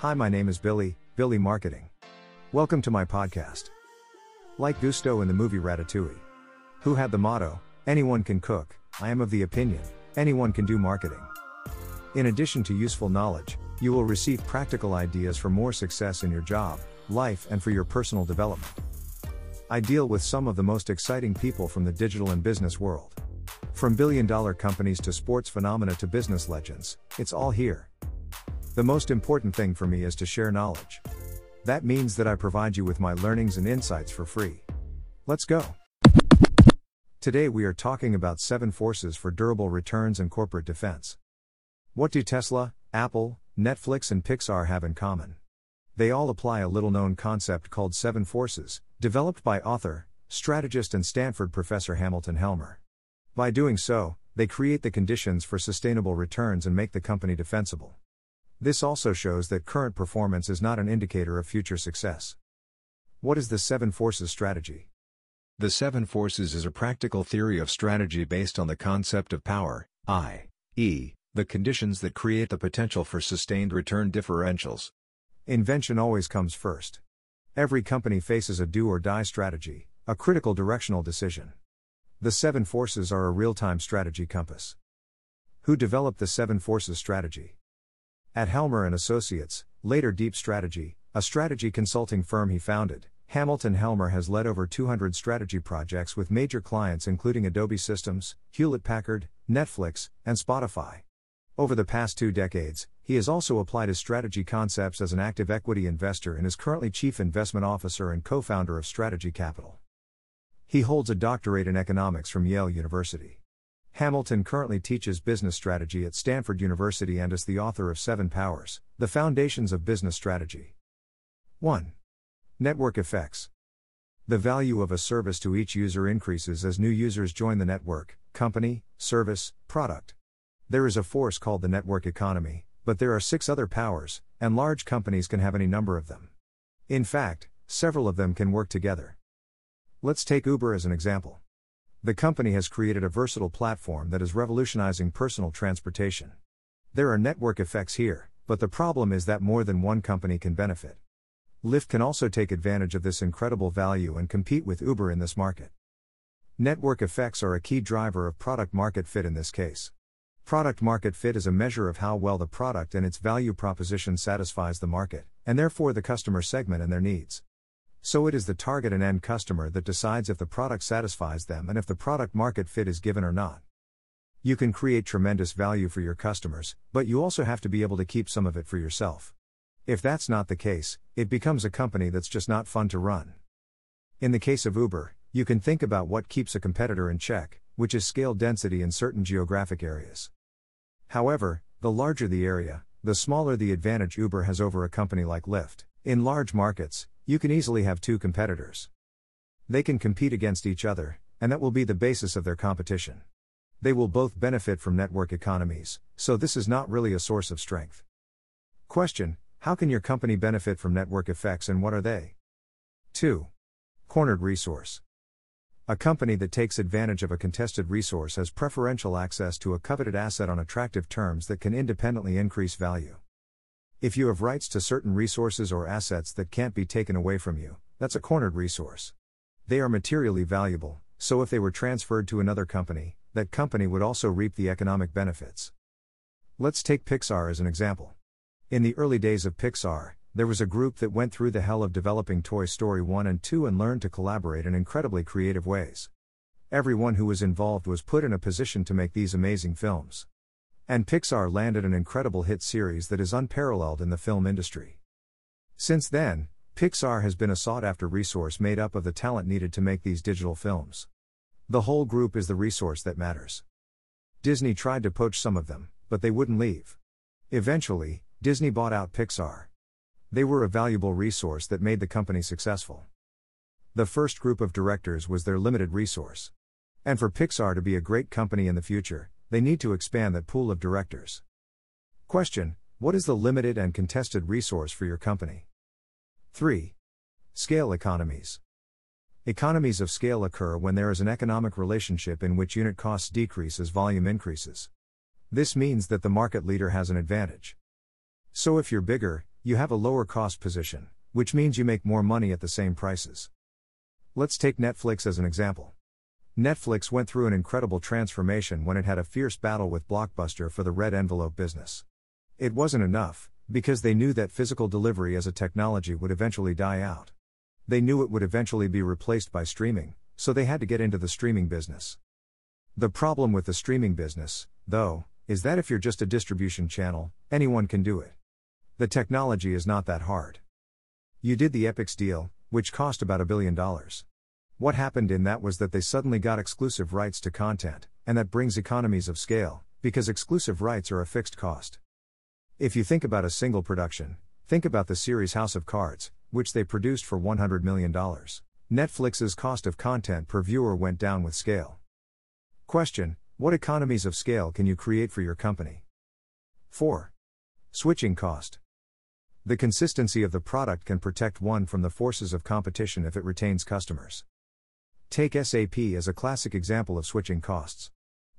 Hi, my name is Billy, Billy Marketing. Welcome to my podcast. Like Gusteau in the movie Ratatouille, who had the motto, Anyone can cook, I am of the opinion, anyone can do marketing. In addition to useful knowledge, you will receive practical ideas for more success in your job, life, and for your personal development. I deal with some of the most exciting people from the digital and business world. From billion dollar companies to sports phenomena to business legends, it's all here. The most important thing for me is to share knowledge. That means that I provide you with my learnings and insights for free. Let's go. Today we are talking about seven forces for durable returns and corporate defense. What do Tesla, Apple, Netflix, and Pixar have in common? They all apply a little known concept called seven forces, developed by author, strategist, and Stanford professor Hamilton Helmer. By doing so, they create the conditions for sustainable returns and make the company defensible. This also shows that current performance is not an indicator of future success. What is the Seven Forces strategy? The Seven Forces is a practical theory of strategy based on the concept of power, i.e., the conditions that create the potential for sustained return differentials. Invention always comes first. Every company faces a do or die strategy, a critical directional decision. The seven forces are a real time strategy compass. Who developed the seven forces strategy? At Helmer and Associates, later Deep Strategy, a strategy consulting firm he founded, Hamilton Helmer has led over 200 strategy projects with major clients including Adobe Systems, Hewlett Packard, Netflix, and Spotify. Over the past two decades, he has also applied his strategy concepts as an active equity investor and is currently Chief Investment Officer and co founder of Strategy Capital. He holds a doctorate in economics from Yale University. Hamilton currently teaches business strategy at Stanford University and is the author of Seven Powers The Foundations of Business Strategy. 1. Network Effects. The value of a service to each user increases as new users join the network, company, service, product. There is a force called the network economy, but there are six other powers, and large companies can have any number of them. In fact, several of them can work together. Let's take Uber as an example. The company has created a versatile platform that is revolutionizing personal transportation. There are network effects here, but the problem is that more than one company can benefit. Lyft can also take advantage of this incredible value and compete with Uber in this market. Network effects are a key driver of product market fit in this case. Product market fit is a measure of how well the product and its value proposition satisfies the market, and therefore the customer segment and their needs. So it is the target and end customer that decides if the product satisfies them and if the product market fit is given or not. You can create tremendous value for your customers, but you also have to be able to keep some of it for yourself. If that's not the case, it becomes a company that's just not fun to run. In the case of Uber, you can think about what keeps a competitor in check, which is scale density in certain geographic areas. However, the larger the area, the smaller the advantage Uber has over a company like Lyft. In large markets, you can easily have two competitors. They can compete against each other, and that will be the basis of their competition. They will both benefit from network economies, so this is not really a source of strength. Question How can your company benefit from network effects and what are they? 2. Cornered resource. A company that takes advantage of a contested resource has preferential access to a coveted asset on attractive terms that can independently increase value. If you have rights to certain resources or assets that can't be taken away from you, that's a cornered resource. They are materially valuable, so if they were transferred to another company, that company would also reap the economic benefits. Let's take Pixar as an example. In the early days of Pixar, there was a group that went through the hell of developing Toy Story 1 and 2 and learned to collaborate in incredibly creative ways. Everyone who was involved was put in a position to make these amazing films. And Pixar landed an incredible hit series that is unparalleled in the film industry. Since then, Pixar has been a sought after resource made up of the talent needed to make these digital films. The whole group is the resource that matters. Disney tried to poach some of them, but they wouldn't leave. Eventually, Disney bought out Pixar. They were a valuable resource that made the company successful. The first group of directors was their limited resource. And for Pixar to be a great company in the future, they need to expand that pool of directors. Question What is the limited and contested resource for your company? 3. Scale economies. Economies of scale occur when there is an economic relationship in which unit costs decrease as volume increases. This means that the market leader has an advantage. So if you're bigger, you have a lower cost position, which means you make more money at the same prices. Let's take Netflix as an example. Netflix went through an incredible transformation when it had a fierce battle with Blockbuster for the red envelope business. It wasn't enough, because they knew that physical delivery as a technology would eventually die out. They knew it would eventually be replaced by streaming, so they had to get into the streaming business. The problem with the streaming business, though, is that if you're just a distribution channel, anyone can do it. The technology is not that hard. You did the Epix deal, which cost about a billion dollars. What happened in that was that they suddenly got exclusive rights to content, and that brings economies of scale, because exclusive rights are a fixed cost. If you think about a single production, think about the series House of Cards, which they produced for $100 million. Netflix's cost of content per viewer went down with scale. Question What economies of scale can you create for your company? 4. Switching cost. The consistency of the product can protect one from the forces of competition if it retains customers. Take SAP as a classic example of switching costs.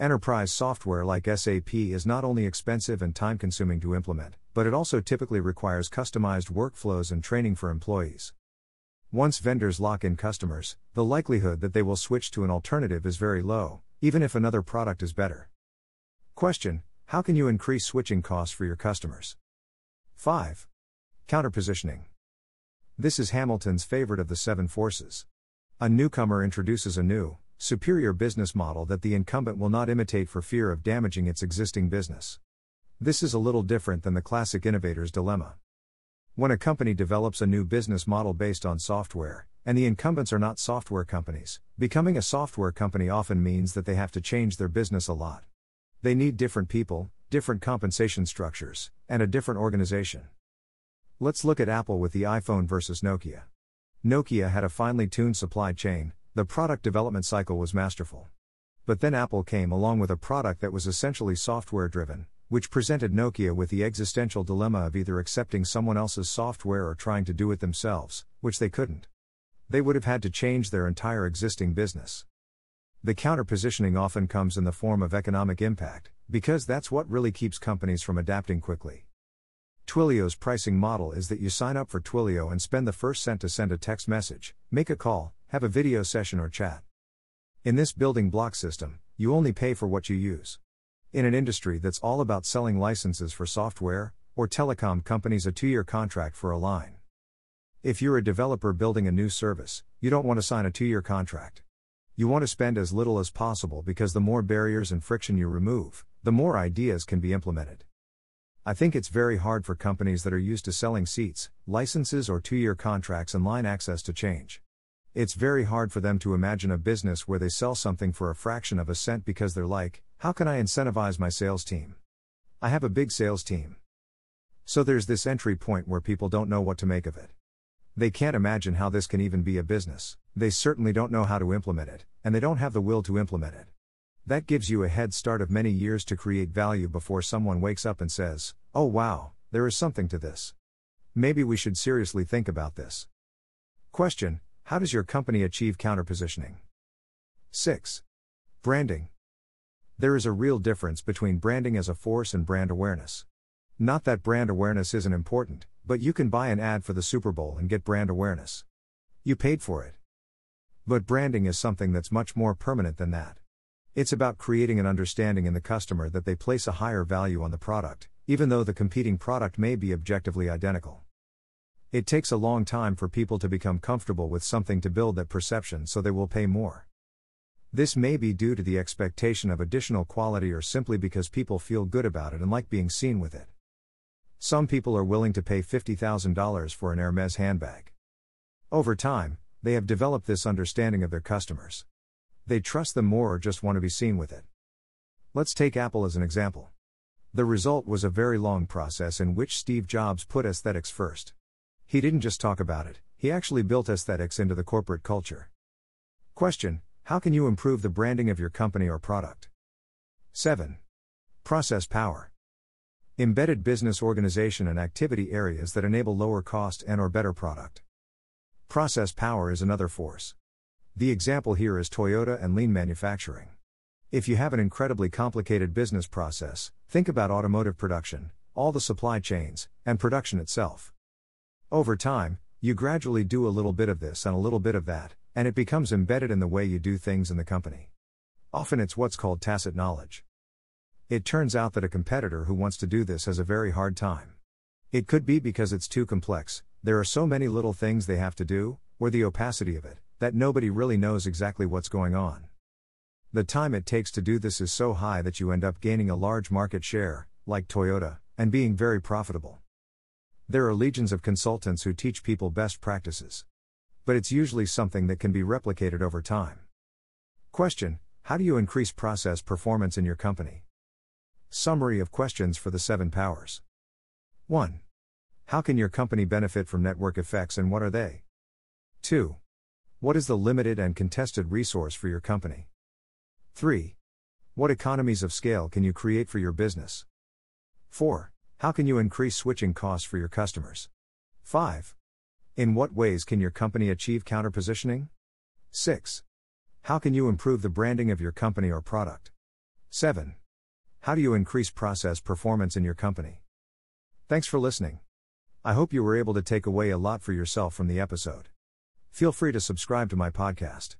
Enterprise software like SAP is not only expensive and time consuming to implement, but it also typically requires customized workflows and training for employees. Once vendors lock in customers, the likelihood that they will switch to an alternative is very low, even if another product is better. Question How can you increase switching costs for your customers? 5. Counterpositioning. This is Hamilton's favorite of the seven forces. A newcomer introduces a new, superior business model that the incumbent will not imitate for fear of damaging its existing business. This is a little different than the classic innovator's dilemma. When a company develops a new business model based on software, and the incumbents are not software companies, becoming a software company often means that they have to change their business a lot. They need different people, different compensation structures, and a different organization. Let's look at Apple with the iPhone versus Nokia. Nokia had a finely tuned supply chain, the product development cycle was masterful. But then Apple came along with a product that was essentially software driven, which presented Nokia with the existential dilemma of either accepting someone else's software or trying to do it themselves, which they couldn't. They would have had to change their entire existing business. The counterpositioning often comes in the form of economic impact, because that's what really keeps companies from adapting quickly. Twilio's pricing model is that you sign up for Twilio and spend the first cent to send a text message, make a call, have a video session, or chat. In this building block system, you only pay for what you use. In an industry that's all about selling licenses for software, or telecom companies a two year contract for a line. If you're a developer building a new service, you don't want to sign a two year contract. You want to spend as little as possible because the more barriers and friction you remove, the more ideas can be implemented. I think it's very hard for companies that are used to selling seats, licenses, or two year contracts and line access to change. It's very hard for them to imagine a business where they sell something for a fraction of a cent because they're like, how can I incentivize my sales team? I have a big sales team. So there's this entry point where people don't know what to make of it. They can't imagine how this can even be a business, they certainly don't know how to implement it, and they don't have the will to implement it. That gives you a head start of many years to create value before someone wakes up and says, Oh wow, there is something to this. Maybe we should seriously think about this. Question How does your company achieve counterpositioning? 6. Branding. There is a real difference between branding as a force and brand awareness. Not that brand awareness isn't important, but you can buy an ad for the Super Bowl and get brand awareness. You paid for it. But branding is something that's much more permanent than that. It's about creating an understanding in the customer that they place a higher value on the product, even though the competing product may be objectively identical. It takes a long time for people to become comfortable with something to build that perception so they will pay more. This may be due to the expectation of additional quality or simply because people feel good about it and like being seen with it. Some people are willing to pay $50,000 for an Hermes handbag. Over time, they have developed this understanding of their customers. They trust them more or just want to be seen with it. Let's take Apple as an example. The result was a very long process in which Steve Jobs put aesthetics first. He didn't just talk about it, he actually built aesthetics into the corporate culture. Question How can you improve the branding of your company or product? 7. Process power. Embedded business organization and activity areas that enable lower cost and or better product. Process power is another force. The example here is Toyota and lean manufacturing. If you have an incredibly complicated business process, think about automotive production, all the supply chains, and production itself. Over time, you gradually do a little bit of this and a little bit of that, and it becomes embedded in the way you do things in the company. Often it's what's called tacit knowledge. It turns out that a competitor who wants to do this has a very hard time. It could be because it's too complex, there are so many little things they have to do, or the opacity of it, that nobody really knows exactly what's going on. The time it takes to do this is so high that you end up gaining a large market share, like Toyota, and being very profitable. There are legions of consultants who teach people best practices. But it's usually something that can be replicated over time. Question How do you increase process performance in your company? Summary of questions for the seven powers. 1. How can your company benefit from network effects and what are they? 2. What is the limited and contested resource for your company? 3. What economies of scale can you create for your business? 4. How can you increase switching costs for your customers? 5. In what ways can your company achieve counterpositioning? 6. How can you improve the branding of your company or product? 7. How do you increase process performance in your company? Thanks for listening. I hope you were able to take away a lot for yourself from the episode. Feel free to subscribe to my podcast.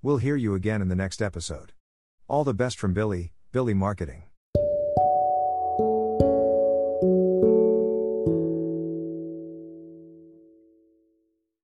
We'll hear you again in the next episode. All the best from Billy, Billy Marketing.